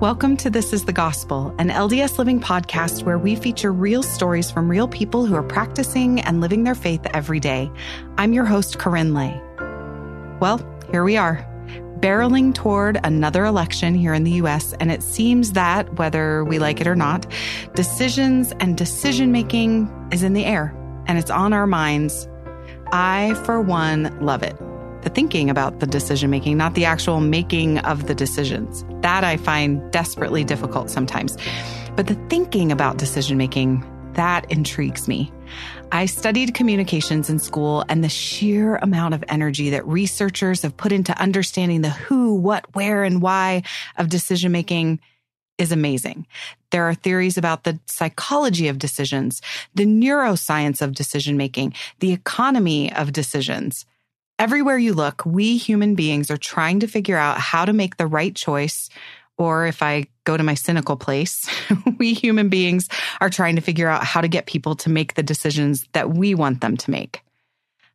Welcome to This is the Gospel, an LDS Living podcast where we feature real stories from real people who are practicing and living their faith every day. I'm your host, KaRyn Lay. Well, here we are, barreling toward another election here in the US, and it seems that, whether we like it or not, decisions and decision making is in the air and it's on our minds. I, for one, love it the thinking about the decision making, not the actual making of the decisions. That I find desperately difficult sometimes. But the thinking about decision making, that intrigues me. I studied communications in school and the sheer amount of energy that researchers have put into understanding the who, what, where, and why of decision making is amazing. There are theories about the psychology of decisions, the neuroscience of decision making, the economy of decisions. Everywhere you look, we human beings are trying to figure out how to make the right choice. Or if I go to my cynical place, we human beings are trying to figure out how to get people to make the decisions that we want them to make.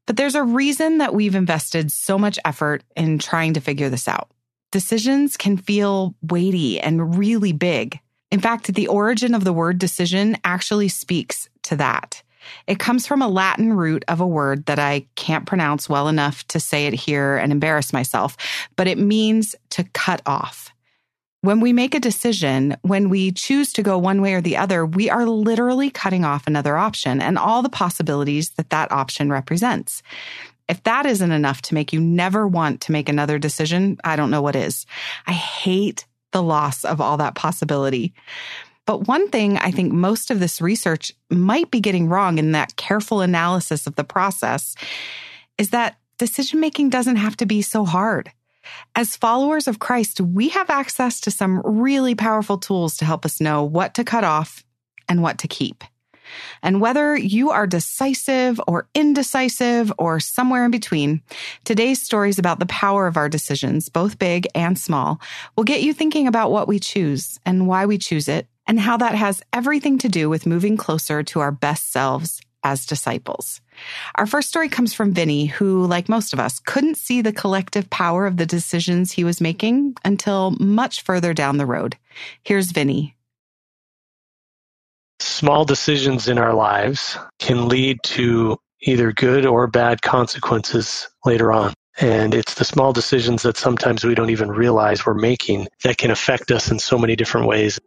But there's a reason that we've invested so much effort in trying to figure this out. Decisions can feel weighty and really big. In fact, the origin of the word decision actually speaks to that. It comes from a Latin root of a word that I can't pronounce well enough to say it here and embarrass myself, but it means to cut off. When we make a decision, when we choose to go one way or the other, we are literally cutting off another option and all the possibilities that that option represents. If that isn't enough to make you never want to make another decision, I don't know what is. I hate the loss of all that possibility. But one thing I think most of this research might be getting wrong in that careful analysis of the process is that decision making doesn't have to be so hard. As followers of Christ, we have access to some really powerful tools to help us know what to cut off and what to keep. And whether you are decisive or indecisive or somewhere in between, today's stories about the power of our decisions, both big and small, will get you thinking about what we choose and why we choose it and how that has everything to do with moving closer to our best selves as disciples. Our first story comes from Vinny, who, like most of us, couldn't see the collective power of the decisions he was making until much further down the road. Here's Vinny. Small decisions in our lives can lead to either good or bad consequences later on. And it's the small decisions that sometimes we don't even realize we're making that can affect us in so many different ways.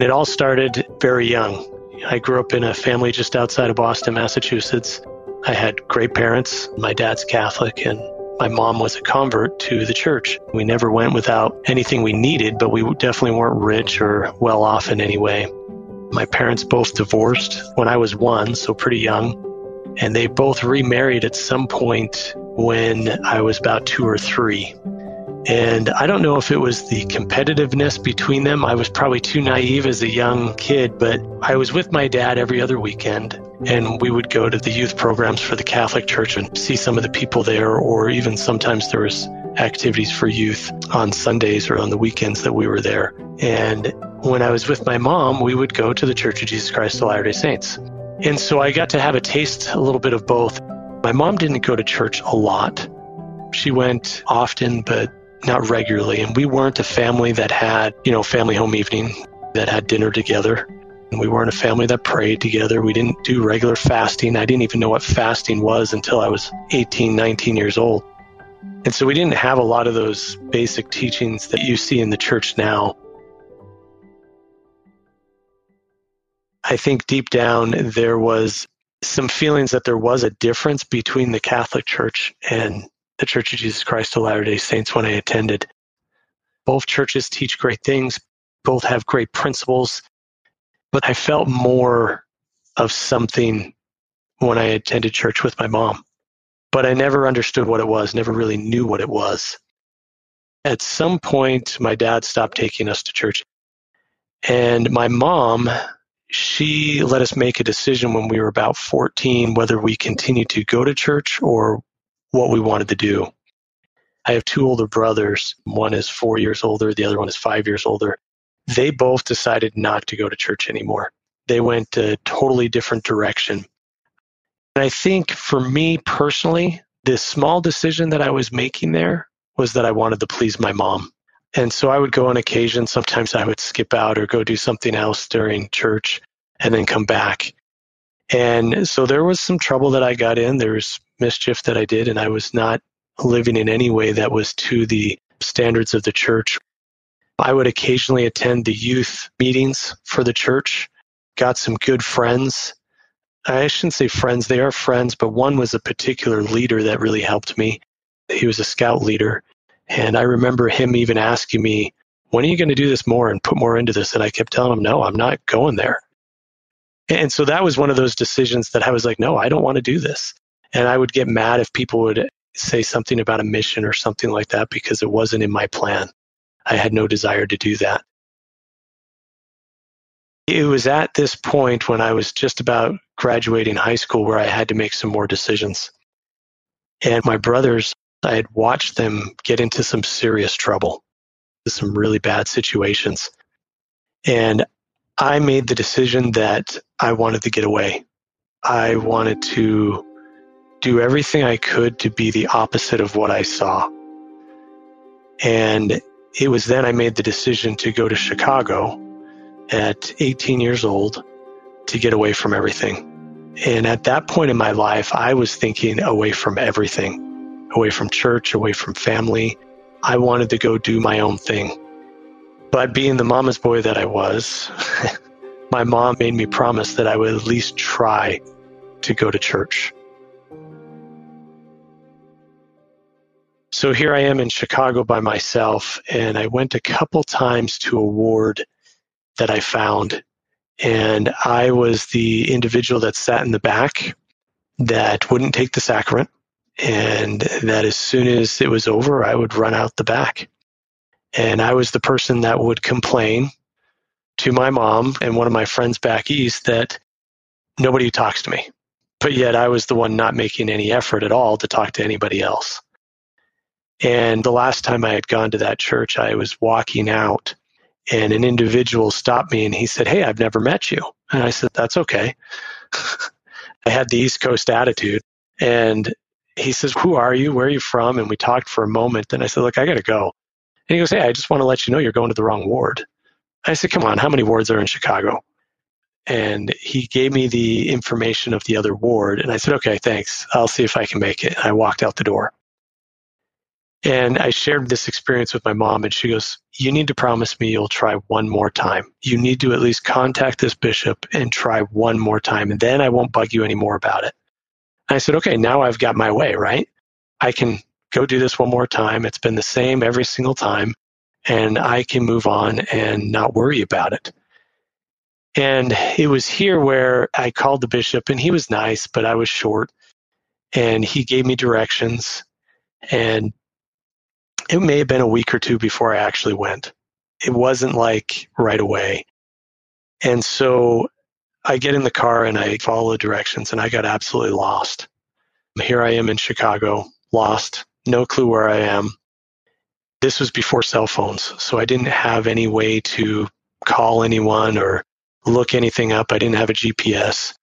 It all started very young. I grew up in a family just outside of Boston, Massachusetts. I had great parents. My dad's Catholic and my mom was a convert to the church. We never went without anything we needed, but we definitely weren't rich or well off in any way. My parents both divorced when I was one, so pretty young, and they both remarried at some point when I was about two or three. And I don't know if it was the competitiveness between them. I was probably too naive as a young kid, but I was with my dad every other weekend and we would go to the youth programs for the Catholic Church and see some of the people there or even sometimes there was activities for youth on Sundays or on the weekends that we were there. And when I was with my mom, we would go to the Church of Jesus Christ of Latter-day Saints. And so I got to have a taste a little bit of both. My mom didn't go to church a lot. She went often, but not regularly. And we weren't a family that had, you know, family home evening that had dinner together. And we weren't a family that prayed together. We didn't do regular fasting. I didn't even know what fasting was until I was 18, 19 years old. And so we didn't have a lot of those basic teachings that you see in the church now. I think deep down there was some feelings that there was a difference between the Catholic Church and the Church of Jesus Christ of Latter day Saints when I attended. Both churches teach great things, both have great principles, but I felt more of something when I attended church with my mom. But I never understood what it was, never really knew what it was. At some point, my dad stopped taking us to church. And my mom, she let us make a decision when we were about 14 whether we continued to go to church or what we wanted to do. I have two older brothers. One is four years older, the other one is five years older. They both decided not to go to church anymore. They went a totally different direction. And I think for me personally, this small decision that I was making there was that I wanted to please my mom. And so I would go on occasion. Sometimes I would skip out or go do something else during church and then come back. And so there was some trouble that I got in. There was mischief that I did, and I was not living in any way that was to the standards of the church. I would occasionally attend the youth meetings for the church, got some good friends. I shouldn't say friends, they are friends, but one was a particular leader that really helped me. He was a scout leader. And I remember him even asking me, when are you going to do this more and put more into this? And I kept telling him, no, I'm not going there. And so that was one of those decisions that I was like, no, I don't want to do this. And I would get mad if people would say something about a mission or something like that because it wasn't in my plan. I had no desire to do that. It was at this point when I was just about graduating high school where I had to make some more decisions. And my brothers, I had watched them get into some serious trouble, some really bad situations. And I made the decision that I wanted to get away. I wanted to do everything I could to be the opposite of what I saw. And it was then I made the decision to go to Chicago at 18 years old to get away from everything. And at that point in my life, I was thinking away from everything, away from church, away from family. I wanted to go do my own thing. But being the mama's boy that I was, my mom made me promise that I would at least try to go to church. So here I am in Chicago by myself, and I went a couple times to a ward that I found. And I was the individual that sat in the back that wouldn't take the sacrament. And that as soon as it was over, I would run out the back. And I was the person that would complain to my mom and one of my friends back east that nobody talks to me. But yet I was the one not making any effort at all to talk to anybody else. And the last time I had gone to that church, I was walking out and an individual stopped me and he said, Hey, I've never met you. And I said, That's okay. I had the East Coast attitude. And he says, Who are you? Where are you from? And we talked for a moment. And I said, Look, I got to go. And he goes, Hey, I just want to let you know you're going to the wrong ward. I said, Come on, how many wards are in Chicago? And he gave me the information of the other ward. And I said, Okay, thanks. I'll see if I can make it. And I walked out the door. And I shared this experience with my mom, and she goes, You need to promise me you'll try one more time. You need to at least contact this bishop and try one more time, and then I won't bug you anymore about it. And I said, Okay, now I've got my way, right? I can go do this one more time. It's been the same every single time, and I can move on and not worry about it. And it was here where I called the bishop, and he was nice, but I was short. And he gave me directions. And it may have been a week or two before I actually went. It wasn't like right away. And so I get in the car and I follow the directions and I got absolutely lost. Here I am in Chicago, lost, no clue where I am. This was before cell phones, so I didn't have any way to call anyone or look anything up. I didn't have a GPS.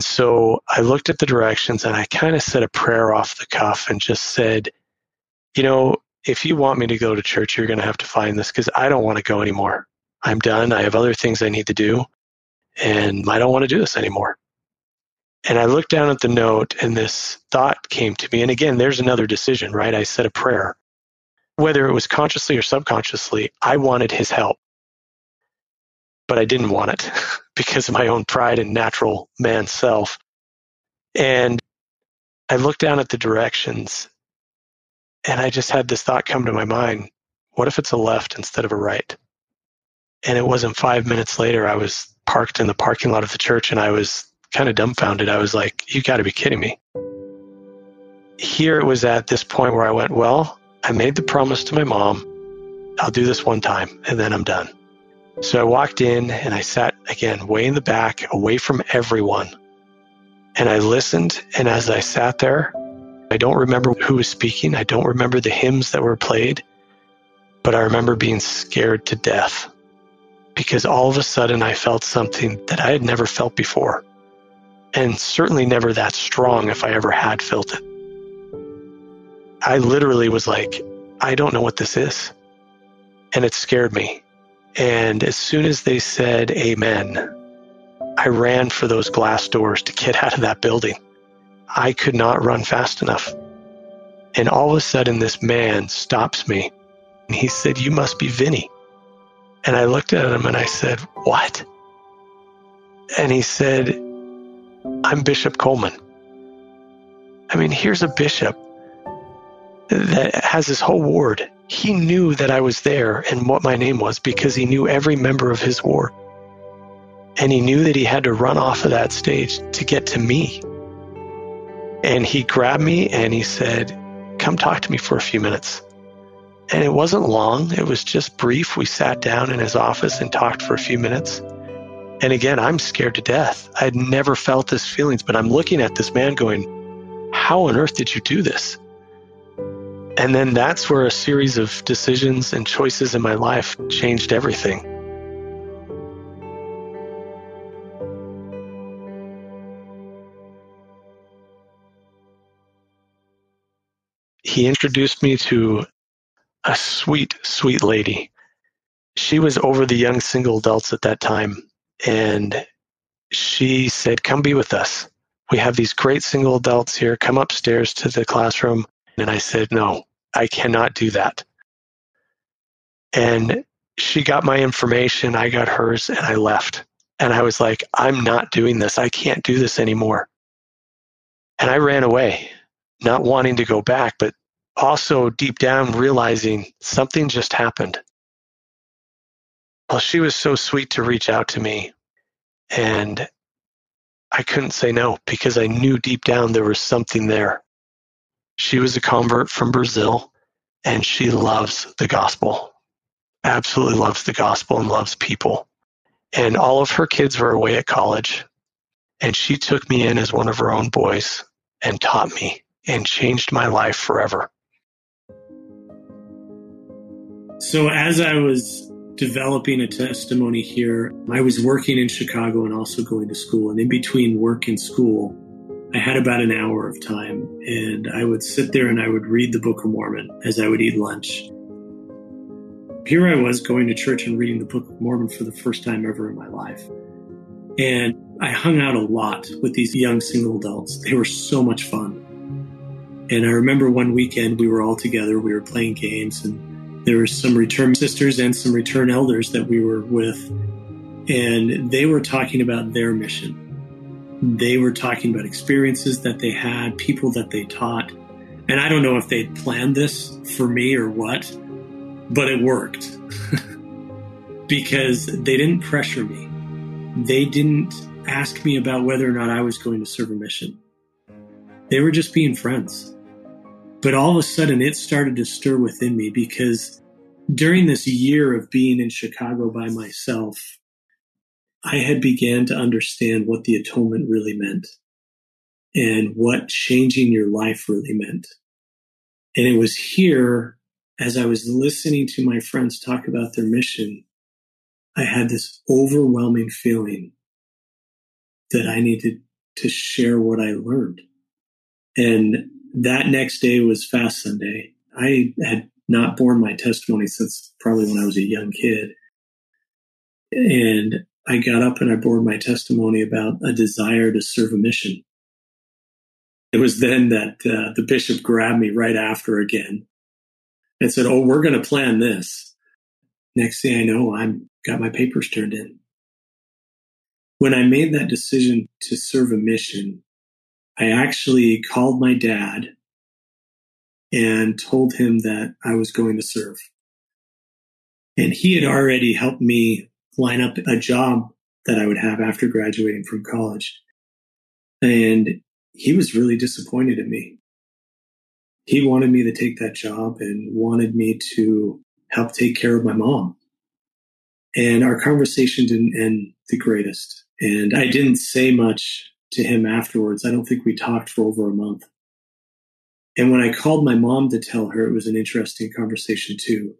So I looked at the directions and I kind of said a prayer off the cuff and just said, you know, if you want me to go to church, you're going to have to find this because I don't want to go anymore. I'm done. I have other things I need to do, and I don't want to do this anymore. And I looked down at the note, and this thought came to me. And again, there's another decision, right? I said a prayer. Whether it was consciously or subconsciously, I wanted his help. But I didn't want it because of my own pride and natural man self. And I looked down at the directions and I just had this thought come to my mind what if it's a left instead of a right? And it wasn't five minutes later, I was parked in the parking lot of the church and I was kind of dumbfounded. I was like, you got to be kidding me. Here it was at this point where I went, well, I made the promise to my mom. I'll do this one time and then I'm done. So I walked in and I sat again way in the back, away from everyone. And I listened. And as I sat there, I don't remember who was speaking. I don't remember the hymns that were played, but I remember being scared to death because all of a sudden I felt something that I had never felt before. And certainly never that strong if I ever had felt it. I literally was like, I don't know what this is. and it scared me. And as soon as they said amen, I ran for those glass doors to get out of that building. I could not run fast enough. And all of a sudden, this man stops me and he said, You must be Vinny. And I looked at him and I said, What? And he said, I'm Bishop Coleman. I mean, here's a bishop that has his whole ward. He knew that I was there and what my name was because he knew every member of his ward. And he knew that he had to run off of that stage to get to me. And he grabbed me and he said, Come talk to me for a few minutes. And it wasn't long, it was just brief. We sat down in his office and talked for a few minutes. And again, I'm scared to death. I'd never felt this feelings, but I'm looking at this man going, How on earth did you do this? And then that's where a series of decisions and choices in my life changed everything. He introduced me to a sweet, sweet lady. She was over the young single adults at that time. And she said, Come be with us. We have these great single adults here. Come upstairs to the classroom. And I said, No, I cannot do that. And she got my information, I got hers, and I left. And I was like, I'm not doing this. I can't do this anymore. And I ran away, not wanting to go back, but also deep down realizing something just happened. Well, she was so sweet to reach out to me. And I couldn't say no because I knew deep down there was something there. She was a convert from Brazil and she loves the gospel, absolutely loves the gospel and loves people. And all of her kids were away at college. And she took me in as one of her own boys and taught me and changed my life forever. So, as I was developing a testimony here. I was working in Chicago and also going to school. And in between work and school, I had about an hour of time. And I would sit there and I would read the Book of Mormon as I would eat lunch. Here I was going to church and reading the Book of Mormon for the first time ever in my life. And I hung out a lot with these young single adults. They were so much fun. And I remember one weekend we were all together, we were playing games and there were some return sisters and some return elders that we were with, and they were talking about their mission. They were talking about experiences that they had, people that they taught. And I don't know if they planned this for me or what, but it worked because they didn't pressure me. They didn't ask me about whether or not I was going to serve a mission. They were just being friends. But all of a sudden, it started to stir within me because during this year of being in Chicago by myself, I had began to understand what the atonement really meant and what changing your life really meant. And it was here, as I was listening to my friends talk about their mission, I had this overwhelming feeling that I needed to share what I learned. And that next day was Fast Sunday. I had not borne my testimony since probably when I was a young kid. And I got up and I bore my testimony about a desire to serve a mission. It was then that uh, the bishop grabbed me right after again and said, Oh, we're going to plan this. Next thing I know, I'm got my papers turned in. When I made that decision to serve a mission, I actually called my dad and told him that I was going to serve. And he had already helped me line up a job that I would have after graduating from college. And he was really disappointed in me. He wanted me to take that job and wanted me to help take care of my mom. And our conversation didn't end the greatest. And I didn't say much to him afterwards. I don't think we talked for over a month. And when I called my mom to tell her, it was an interesting conversation too.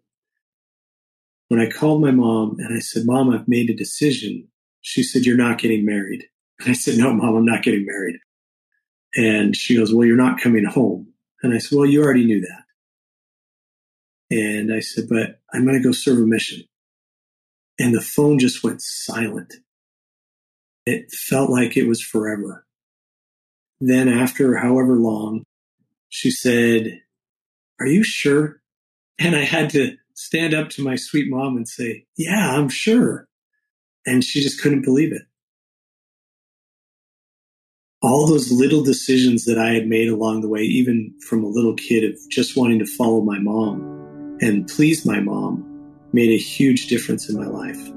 When I called my mom and I said, Mom, I've made a decision, she said, You're not getting married. And I said, No, Mom, I'm not getting married. And she goes, Well, you're not coming home. And I said, Well, you already knew that. And I said, but I'm going to go serve a mission. And the phone just went silent. It felt like it was forever. Then after however long, she said, are you sure? And I had to stand up to my sweet mom and say, yeah, I'm sure. And she just couldn't believe it. All those little decisions that I had made along the way, even from a little kid of just wanting to follow my mom and please my mom, made a huge difference in my life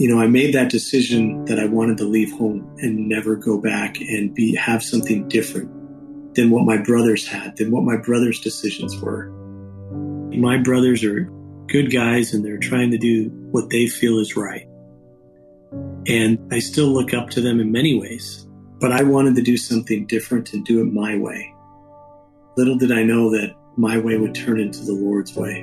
you know, I made that decision that I wanted to leave home and never go back and be have something different than what my brothers had, than what my brothers' decisions were. My brothers are good guys and they're trying to do what they feel is right. And I still look up to them in many ways, but I wanted to do something different and do it my way. Little did I know that my way would turn into the Lord's way.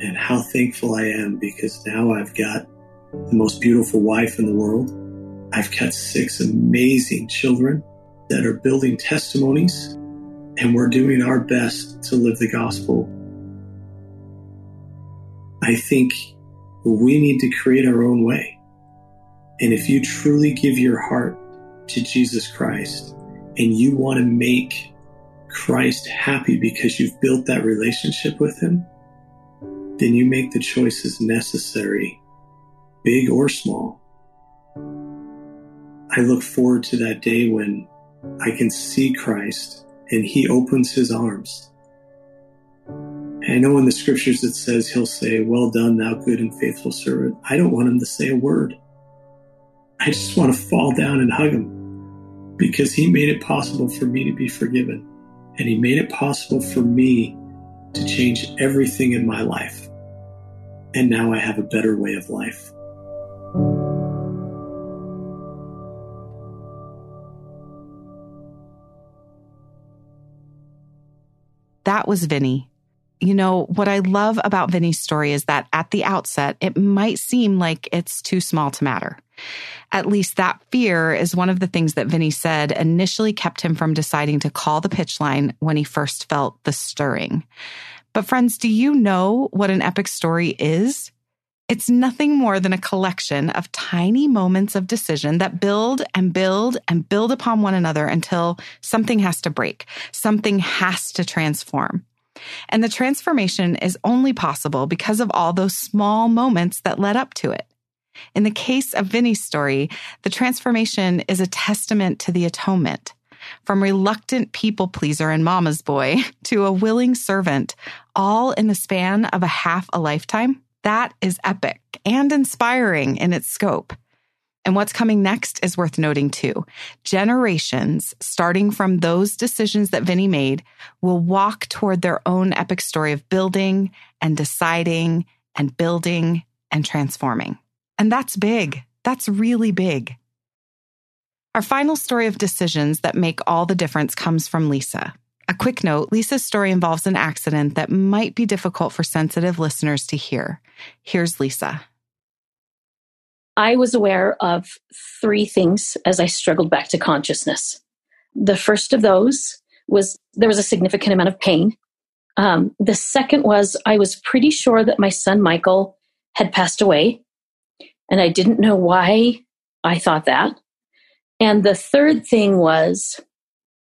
And how thankful I am because now I've got the most beautiful wife in the world. I've got six amazing children that are building testimonies, and we're doing our best to live the gospel. I think we need to create our own way. And if you truly give your heart to Jesus Christ and you want to make Christ happy because you've built that relationship with Him, then you make the choices necessary big or small. I look forward to that day when I can see Christ and he opens his arms. I know in the scriptures it says he'll say, Well done, thou good and faithful servant. I don't want him to say a word. I just want to fall down and hug him because he made it possible for me to be forgiven. And he made it possible for me to change everything in my life. And now I have a better way of life. That was Vinny. You know, what I love about Vinny's story is that at the outset, it might seem like it's too small to matter. At least that fear is one of the things that Vinny said initially kept him from deciding to call the pitch line when he first felt the stirring. But friends, do you know what an epic story is? It's nothing more than a collection of tiny moments of decision that build and build and build upon one another until something has to break, something has to transform. And the transformation is only possible because of all those small moments that led up to it. In the case of Vinny's story, the transformation is a testament to the atonement. From reluctant people pleaser and mama's boy to a willing servant, all in the span of a half a lifetime. That is epic and inspiring in its scope. And what's coming next is worth noting too. Generations, starting from those decisions that Vinny made, will walk toward their own epic story of building and deciding and building and transforming. And that's big. That's really big. Our final story of decisions that make all the difference comes from Lisa. A quick note Lisa's story involves an accident that might be difficult for sensitive listeners to hear. Here's Lisa. I was aware of three things as I struggled back to consciousness. The first of those was there was a significant amount of pain. Um, the second was I was pretty sure that my son Michael had passed away, and I didn't know why I thought that. And the third thing was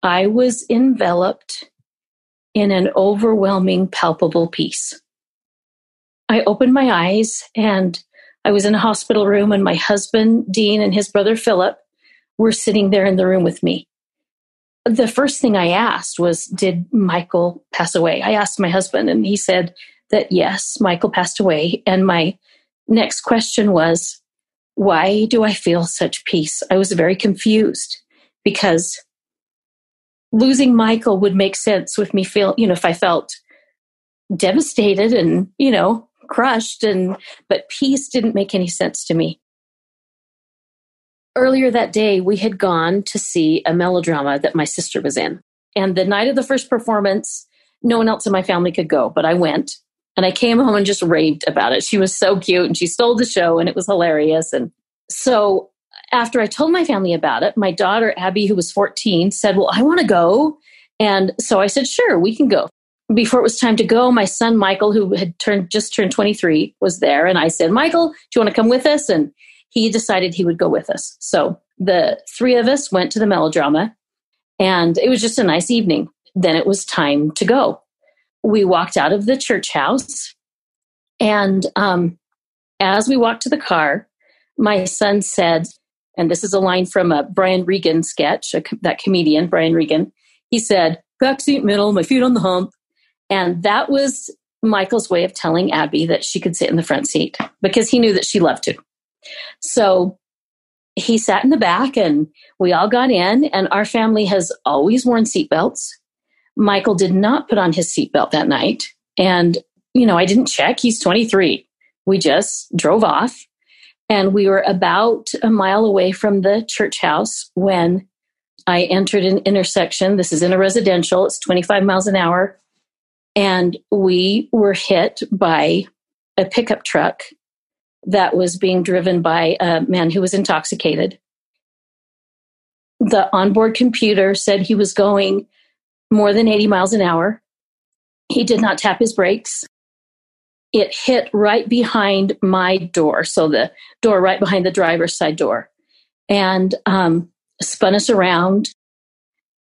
I was enveloped in an overwhelming, palpable peace. I opened my eyes and I was in a hospital room, and my husband, Dean, and his brother, Philip, were sitting there in the room with me. The first thing I asked was, Did Michael pass away? I asked my husband, and he said that yes, Michael passed away. And my next question was, Why do I feel such peace? I was very confused because losing Michael would make sense with me feel, you know, if I felt devastated and, you know, crushed and but peace didn't make any sense to me. Earlier that day, we had gone to see a melodrama that my sister was in. And the night of the first performance, no one else in my family could go, but I went. And I came home and just raved about it. She was so cute and she stole the show and it was hilarious. And so after I told my family about it, my daughter, Abby, who was 14, said, Well, I want to go. And so I said, Sure, we can go. Before it was time to go, my son Michael, who had turned just turned 23, was there. And I said, Michael, do you want to come with us? And he decided he would go with us. So the three of us went to the melodrama and it was just a nice evening. Then it was time to go. We walked out of the church house. And um, as we walked to the car, my son said, and this is a line from a Brian Regan sketch, a, that comedian, Brian Regan. He said, backseat middle, my feet on the hump. And that was Michael's way of telling Abby that she could sit in the front seat because he knew that she loved to. So he sat in the back and we all got in, and our family has always worn seatbelts. Michael did not put on his seatbelt that night. And, you know, I didn't check. He's 23. We just drove off. And we were about a mile away from the church house when I entered an intersection. This is in a residential, it's 25 miles an hour. And we were hit by a pickup truck that was being driven by a man who was intoxicated. The onboard computer said he was going more than 80 miles an hour. He did not tap his brakes. It hit right behind my door, so the door right behind the driver's side door, and um, spun us around.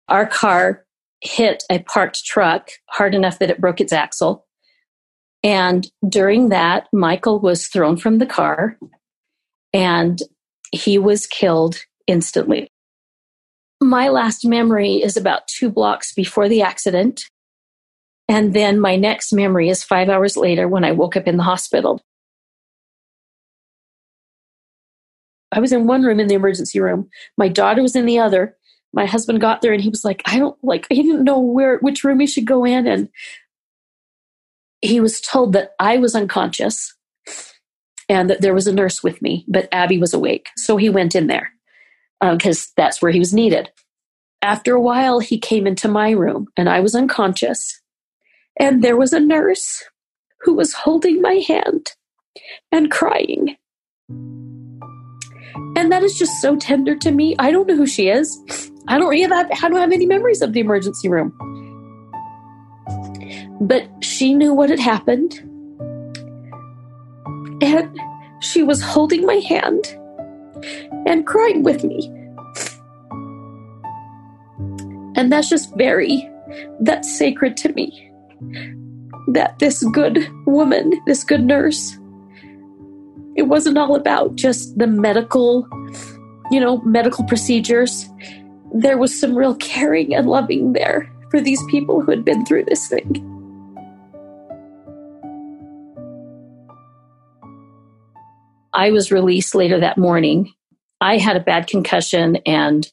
Our car hit a parked truck hard enough that it broke its axle. And during that, Michael was thrown from the car and he was killed instantly. My last memory is about two blocks before the accident. And then my next memory is five hours later when I woke up in the hospital. I was in one room in the emergency room. My daughter was in the other. My husband got there and he was like, I don't like, he didn't know where, which room he should go in. And he was told that I was unconscious and that there was a nurse with me, but Abby was awake. So he went in there because um, that's where he was needed. After a while, he came into my room and I was unconscious. And there was a nurse who was holding my hand and crying. And that is just so tender to me. I don't know who she is. I don't have, I don't have any memories of the emergency room. But she knew what had happened. And she was holding my hand and crying with me. And that's just very, that's sacred to me. That this good woman, this good nurse, it wasn't all about just the medical, you know, medical procedures. There was some real caring and loving there for these people who had been through this thing. I was released later that morning. I had a bad concussion and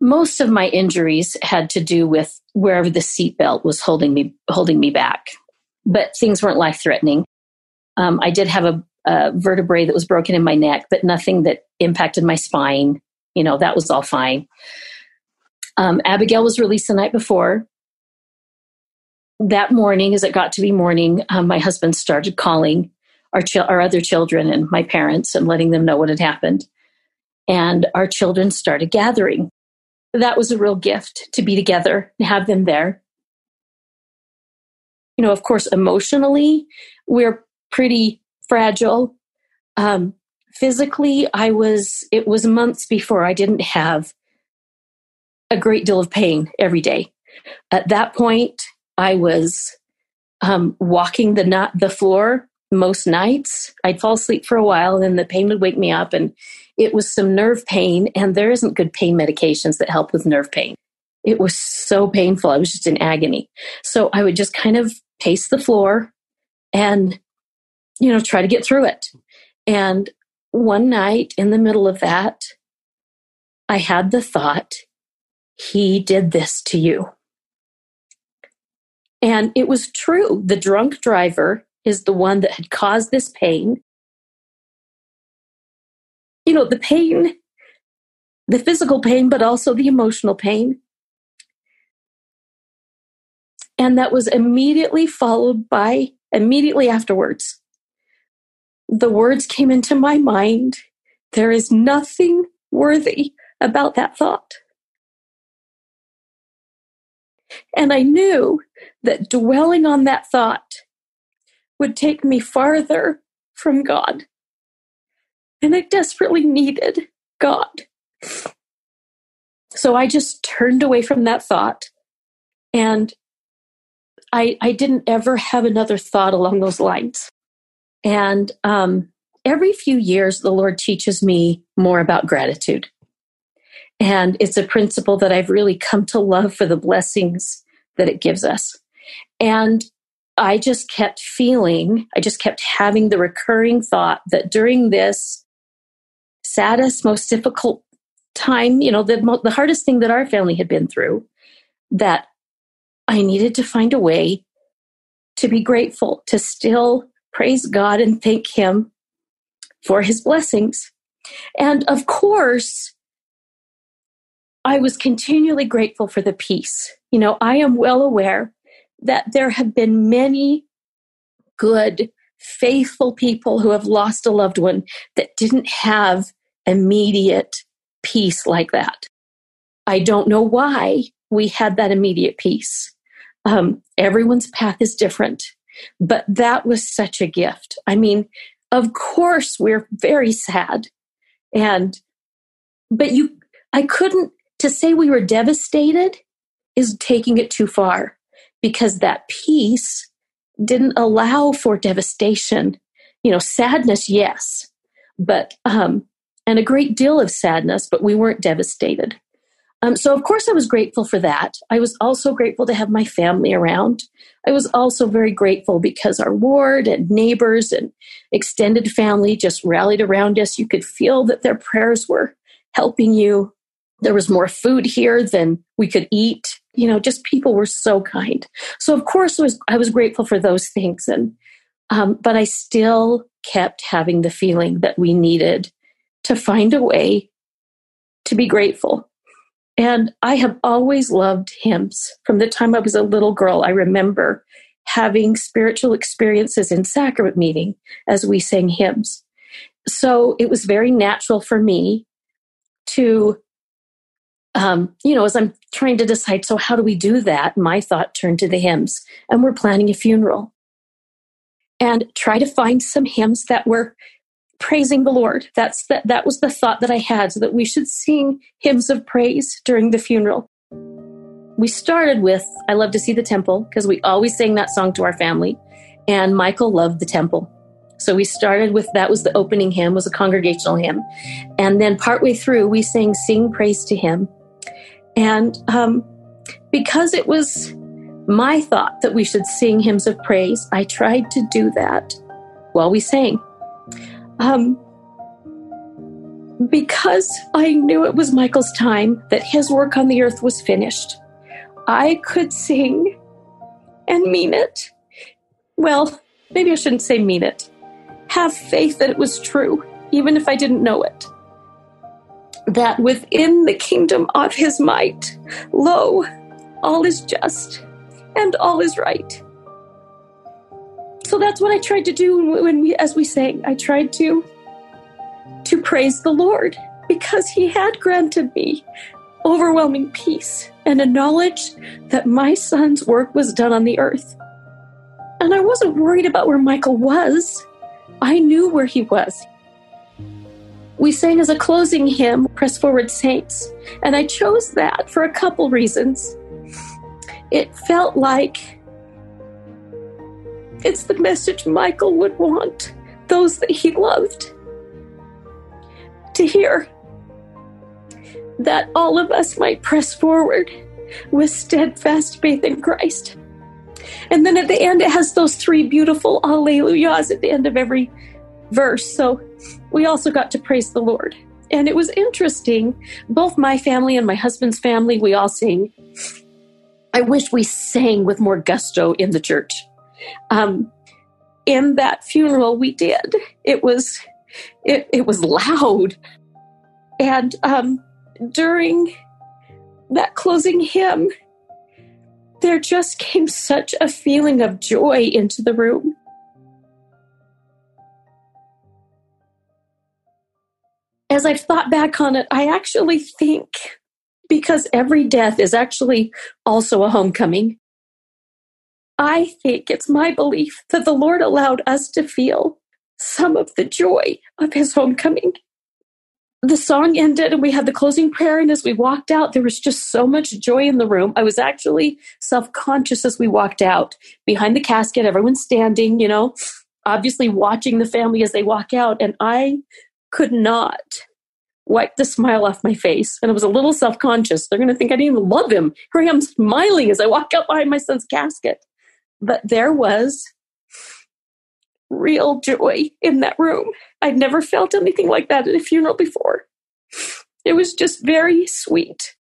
most of my injuries had to do with wherever the seatbelt was holding me holding me back. But things weren't life threatening. Um, I did have a, a vertebrae that was broken in my neck, but nothing that impacted my spine. You know, that was all fine. Um, Abigail was released the night before. That morning, as it got to be morning, um, my husband started calling our, ch- our other children and my parents and letting them know what had happened. And our children started gathering. That was a real gift to be together and have them there. You know, of course, emotionally, we're pretty fragile. Um, physically, I was, it was months before I didn't have a great deal of pain every day. At that point, I was um, walking the, not, the floor most nights. I'd fall asleep for a while and then the pain would wake me up and it was some nerve pain and there isn't good pain medications that help with nerve pain. It was so painful. I was just in agony. So I would just kind of pace the floor and you know try to get through it. And one night in the middle of that I had the thought he did this to you. And it was true. The drunk driver is the one that had caused this pain. You know, the pain, the physical pain, but also the emotional pain. And that was immediately followed by, immediately afterwards, the words came into my mind there is nothing worthy about that thought. And I knew that dwelling on that thought would take me farther from God. And I desperately needed God. So I just turned away from that thought and I, I didn't ever have another thought along those lines. And um, every few years, the Lord teaches me more about gratitude. And it's a principle that I've really come to love for the blessings that it gives us. And I just kept feeling, I just kept having the recurring thought that during this saddest, most difficult time, you know, the, the hardest thing that our family had been through, that I needed to find a way to be grateful, to still praise God and thank Him for His blessings. And of course, I was continually grateful for the peace. You know, I am well aware that there have been many good, faithful people who have lost a loved one that didn't have immediate peace like that. I don't know why we had that immediate peace. Um, everyone's path is different, but that was such a gift. I mean, of course, we're very sad. And, but you, I couldn't, to say we were devastated is taking it too far because that peace didn't allow for devastation. You know, sadness, yes, but, um, and a great deal of sadness, but we weren't devastated. Um, so, of course, I was grateful for that. I was also grateful to have my family around. I was also very grateful because our ward and neighbors and extended family just rallied around us. You could feel that their prayers were helping you. There was more food here than we could eat you know, just people were so kind. So of course, was, I was grateful for those things, and um, but I still kept having the feeling that we needed to find a way to be grateful. And I have always loved hymns. From the time I was a little girl, I remember having spiritual experiences in sacrament meeting as we sang hymns. So it was very natural for me to um, you know, as I'm trying to decide, so how do we do that? My thought turned to the hymns, and we're planning a funeral. And try to find some hymns that were praising the Lord. That's that that was the thought that I had, so that we should sing hymns of praise during the funeral. We started with I love to see the temple because we always sang that song to our family, and Michael loved the temple. So we started with that was the opening hymn, was a congregational hymn. And then partway through we sang Sing Praise to Him. And um, because it was my thought that we should sing hymns of praise, I tried to do that while we sang. Um, because I knew it was Michael's time, that his work on the earth was finished, I could sing and mean it. Well, maybe I shouldn't say mean it. Have faith that it was true, even if I didn't know it that within the kingdom of his might, lo, all is just and all is right. So that's what I tried to do when we, as we sang, I tried to to praise the Lord because he had granted me overwhelming peace and a knowledge that my son's work was done on the earth. And I wasn't worried about where Michael was. I knew where he was. We sang as a closing hymn, Press Forward Saints, and I chose that for a couple reasons. It felt like it's the message Michael would want those that he loved to hear. That all of us might press forward with steadfast faith in Christ. And then at the end, it has those three beautiful Alleluias at the end of every verse. So we also got to praise the Lord. And it was interesting. Both my family and my husband's family, we all sing. I wish we sang with more gusto in the church. Um, in that funeral, we did. It was, it, it was loud. And um, during that closing hymn, there just came such a feeling of joy into the room. as I've thought back on it, I actually think because every death is actually also a homecoming. I think it's my belief that the Lord allowed us to feel some of the joy of his homecoming. The song ended and we had the closing prayer. And as we walked out, there was just so much joy in the room. I was actually self conscious as we walked out behind the casket, everyone's standing, you know, obviously watching the family as they walk out. And I could not wipe the smile off my face. And I was a little self conscious. They're going to think I didn't even love him. Here I am smiling as I walk out behind my son's casket. But there was real joy in that room. I'd never felt anything like that at a funeral before. It was just very sweet.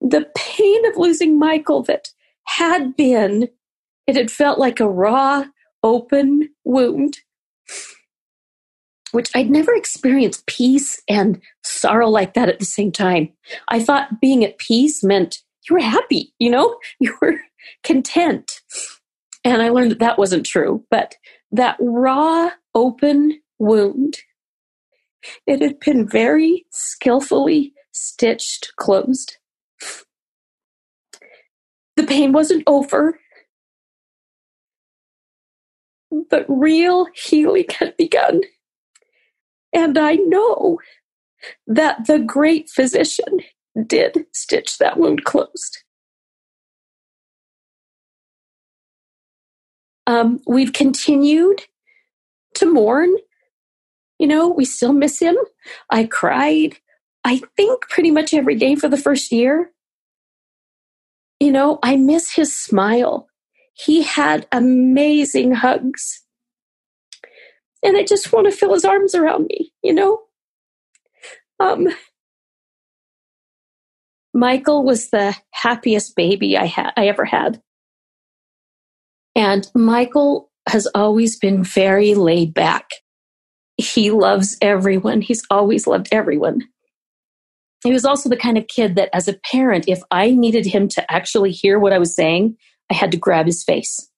The pain of losing Michael that had been, it had felt like a raw, open wound, which I'd never experienced peace and sorrow like that at the same time. I thought being at peace meant you were happy, you know, you were content. And I learned that that wasn't true, but that raw, open wound, it had been very skillfully stitched closed. The pain wasn't over, but real healing had begun. And I know that the great physician did stitch that wound closed. Um, we've continued to mourn. You know, we still miss him. I cried, I think, pretty much every day for the first year. You know, I miss his smile. He had amazing hugs. And I just want to feel his arms around me, you know? Um, Michael was the happiest baby I had I ever had. And Michael has always been very laid back. He loves everyone. He's always loved everyone. He was also the kind of kid that, as a parent, if I needed him to actually hear what I was saying, I had to grab his face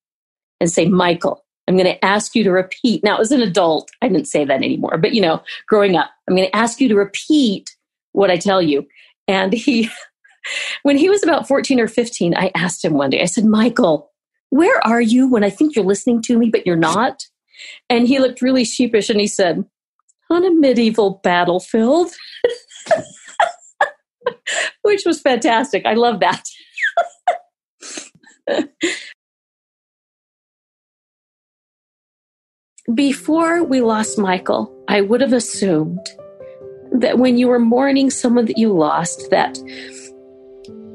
and say, Michael, I'm going to ask you to repeat. Now, as an adult, I didn't say that anymore, but you know, growing up, I'm going to ask you to repeat what I tell you. And he, when he was about 14 or 15, I asked him one day, I said, Michael, where are you when I think you're listening to me, but you're not? And he looked really sheepish and he said, On a medieval battlefield, which was fantastic. I love that. Before we lost Michael, I would have assumed that when you were mourning someone that you lost, that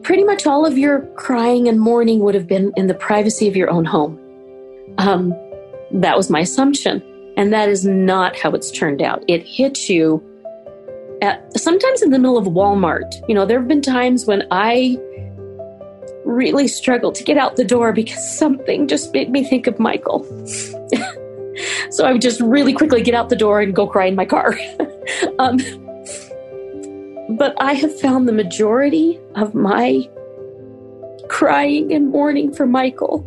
pretty much all of your crying and mourning would have been in the privacy of your own home. Um, that was my assumption. And that is not how it's turned out. It hits you at sometimes in the middle of Walmart. You know, there have been times when I really struggled to get out the door because something just made me think of Michael. so I would just really quickly get out the door and go cry in my car. um, but I have found the majority of my crying and mourning for Michael.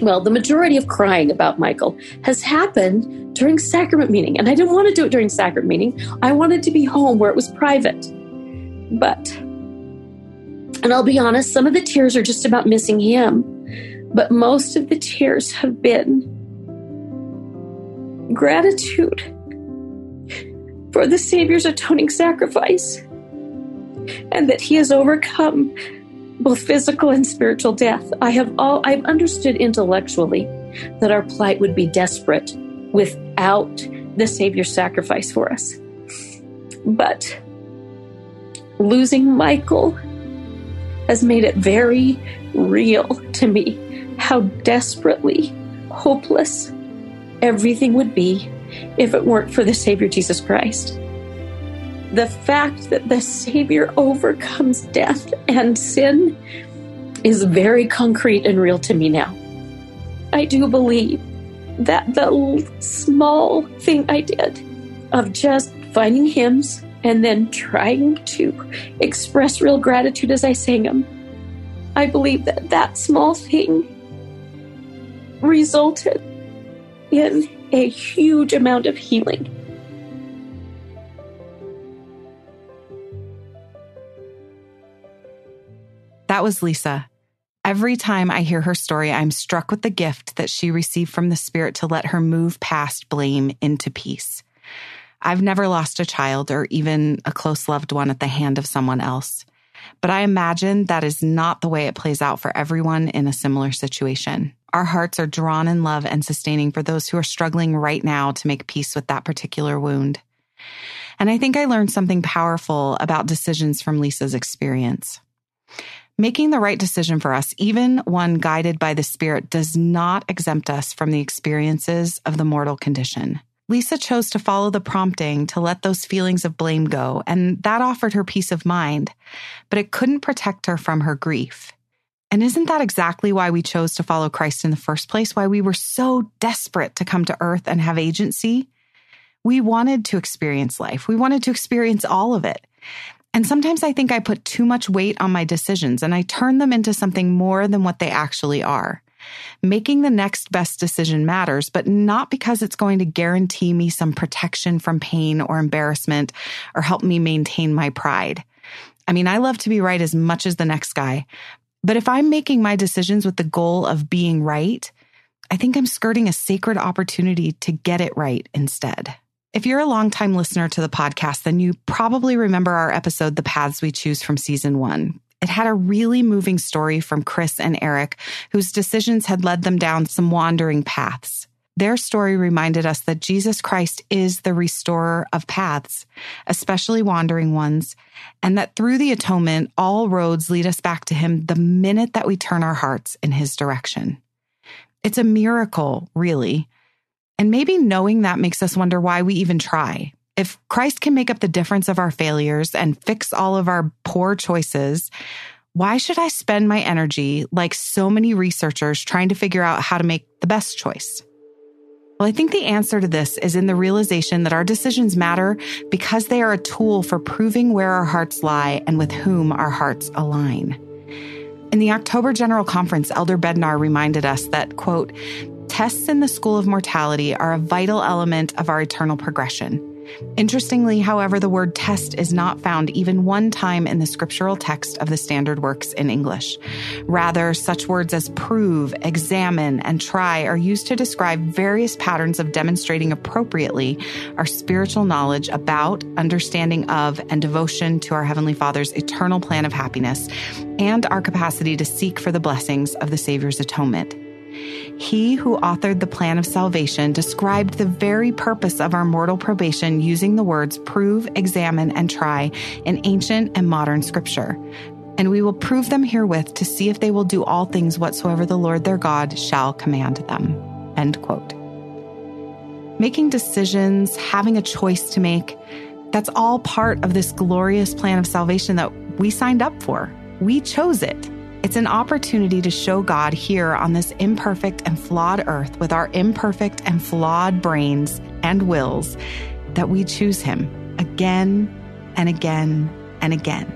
Well, the majority of crying about Michael has happened during sacrament meeting. And I didn't want to do it during sacrament meeting. I wanted to be home where it was private. But, and I'll be honest, some of the tears are just about missing him. But most of the tears have been gratitude for the Savior's atoning sacrifice, and that He has overcome both physical and spiritual death. I have all I've understood intellectually that our plight would be desperate without the Savior's sacrifice for us. But losing Michael has made it very real to me how desperately hopeless everything would be if it weren't for the Savior Jesus Christ. The fact that the Savior overcomes death and sin is very concrete and real to me now. I do believe that the small thing I did of just finding hymns and then trying to express real gratitude as I sang them, I believe that that small thing resulted in a huge amount of healing. That was Lisa. Every time I hear her story, I'm struck with the gift that she received from the Spirit to let her move past blame into peace. I've never lost a child or even a close loved one at the hand of someone else. But I imagine that is not the way it plays out for everyone in a similar situation. Our hearts are drawn in love and sustaining for those who are struggling right now to make peace with that particular wound. And I think I learned something powerful about decisions from Lisa's experience. Making the right decision for us, even one guided by the Spirit, does not exempt us from the experiences of the mortal condition. Lisa chose to follow the prompting to let those feelings of blame go, and that offered her peace of mind, but it couldn't protect her from her grief. And isn't that exactly why we chose to follow Christ in the first place? Why we were so desperate to come to earth and have agency? We wanted to experience life. We wanted to experience all of it. And sometimes I think I put too much weight on my decisions and I turn them into something more than what they actually are. Making the next best decision matters, but not because it's going to guarantee me some protection from pain or embarrassment or help me maintain my pride. I mean, I love to be right as much as the next guy, but if I'm making my decisions with the goal of being right, I think I'm skirting a sacred opportunity to get it right instead. If you're a longtime listener to the podcast, then you probably remember our episode, The Paths We Choose from season one. It had a really moving story from Chris and Eric, whose decisions had led them down some wandering paths. Their story reminded us that Jesus Christ is the restorer of paths, especially wandering ones, and that through the atonement, all roads lead us back to him the minute that we turn our hearts in his direction. It's a miracle, really. And maybe knowing that makes us wonder why we even try. If Christ can make up the difference of our failures and fix all of our poor choices, why should I spend my energy like so many researchers trying to figure out how to make the best choice? Well, I think the answer to this is in the realization that our decisions matter because they are a tool for proving where our hearts lie and with whom our hearts align. In the October General Conference, Elder Bednar reminded us that, quote, tests in the school of mortality are a vital element of our eternal progression. Interestingly, however, the word test is not found even one time in the scriptural text of the standard works in English. Rather, such words as prove, examine, and try are used to describe various patterns of demonstrating appropriately our spiritual knowledge about, understanding of, and devotion to our Heavenly Father's eternal plan of happiness and our capacity to seek for the blessings of the Savior's atonement. He who authored the plan of salvation described the very purpose of our mortal probation using the words prove, examine, and try in ancient and modern scripture. And we will prove them herewith to see if they will do all things whatsoever the Lord their God shall command them. End quote. Making decisions, having a choice to make, that's all part of this glorious plan of salvation that we signed up for. We chose it. It's an opportunity to show God here on this imperfect and flawed earth with our imperfect and flawed brains and wills that we choose Him again and again and again.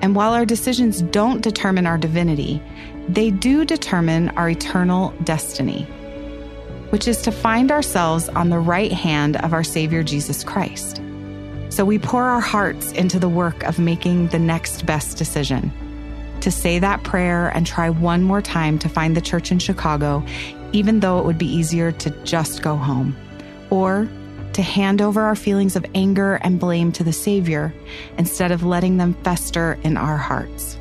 And while our decisions don't determine our divinity, they do determine our eternal destiny, which is to find ourselves on the right hand of our Savior Jesus Christ. So we pour our hearts into the work of making the next best decision to say that prayer and try one more time to find the church in Chicago, even though it would be easier to just go home. Or to hand over our feelings of anger and blame to the Savior instead of letting them fester in our hearts.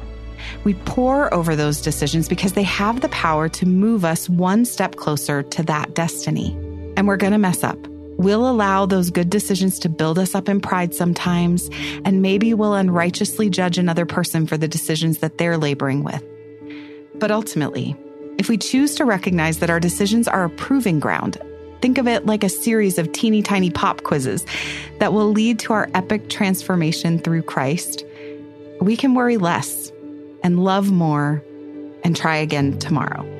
We pore over those decisions because they have the power to move us one step closer to that destiny. And we're going to mess up. We'll allow those good decisions to build us up in pride sometimes, and maybe we'll unrighteously judge another person for the decisions that they're laboring with. But ultimately, if we choose to recognize that our decisions are a proving ground, think of it like a series of teeny tiny pop quizzes that will lead to our epic transformation through Christ, we can worry less and love more and try again tomorrow.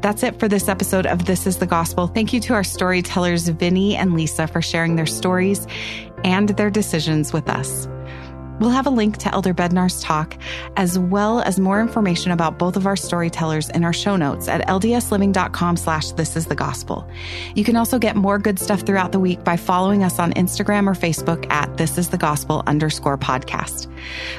That's it for this episode of This is the Gospel. Thank you to our storytellers, Vinny and Lisa, for sharing their stories and their decisions with us. We'll have a link to Elder Bednar's talk, as well as more information about both of our storytellers in our show notes at ldsliving.com slash this is the gospel. You can also get more good stuff throughout the week by following us on Instagram or Facebook at this is the gospel underscore podcast.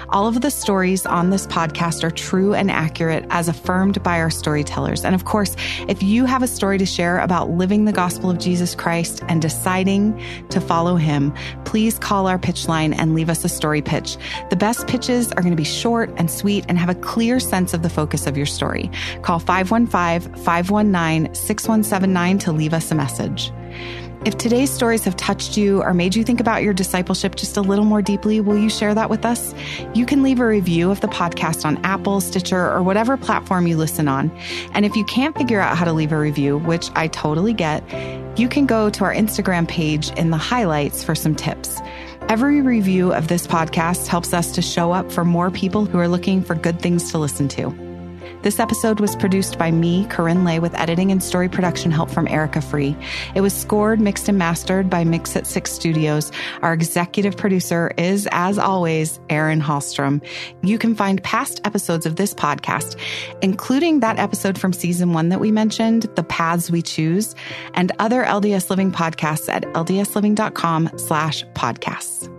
All of the stories on this podcast are true and accurate as affirmed by our storytellers. And of course, if you have a story to share about living the gospel of Jesus Christ and deciding to follow him, please call our pitch line and leave us a story pitch pitch. The best pitches are going to be short and sweet and have a clear sense of the focus of your story. Call 515 519 6179 to leave us a message. If today's stories have touched you or made you think about your discipleship just a little more deeply, will you share that with us? You can leave a review of the podcast on Apple, Stitcher, or whatever platform you listen on. And if you can't figure out how to leave a review, which I totally get, you can go to our Instagram page in the highlights for some tips. Every review of this podcast helps us to show up for more people who are looking for good things to listen to. This episode was produced by me, KaRyn Lay, with editing and story production help from Erica Free. It was scored, mixed, and mastered by Mix at Six Studios. Our executive producer is, as always, Erin Hallstrom. You can find past episodes of this podcast, including that episode from season one that we mentioned, The Paths We Choose, and other LDS Living podcasts at ldsliving.com slash podcasts.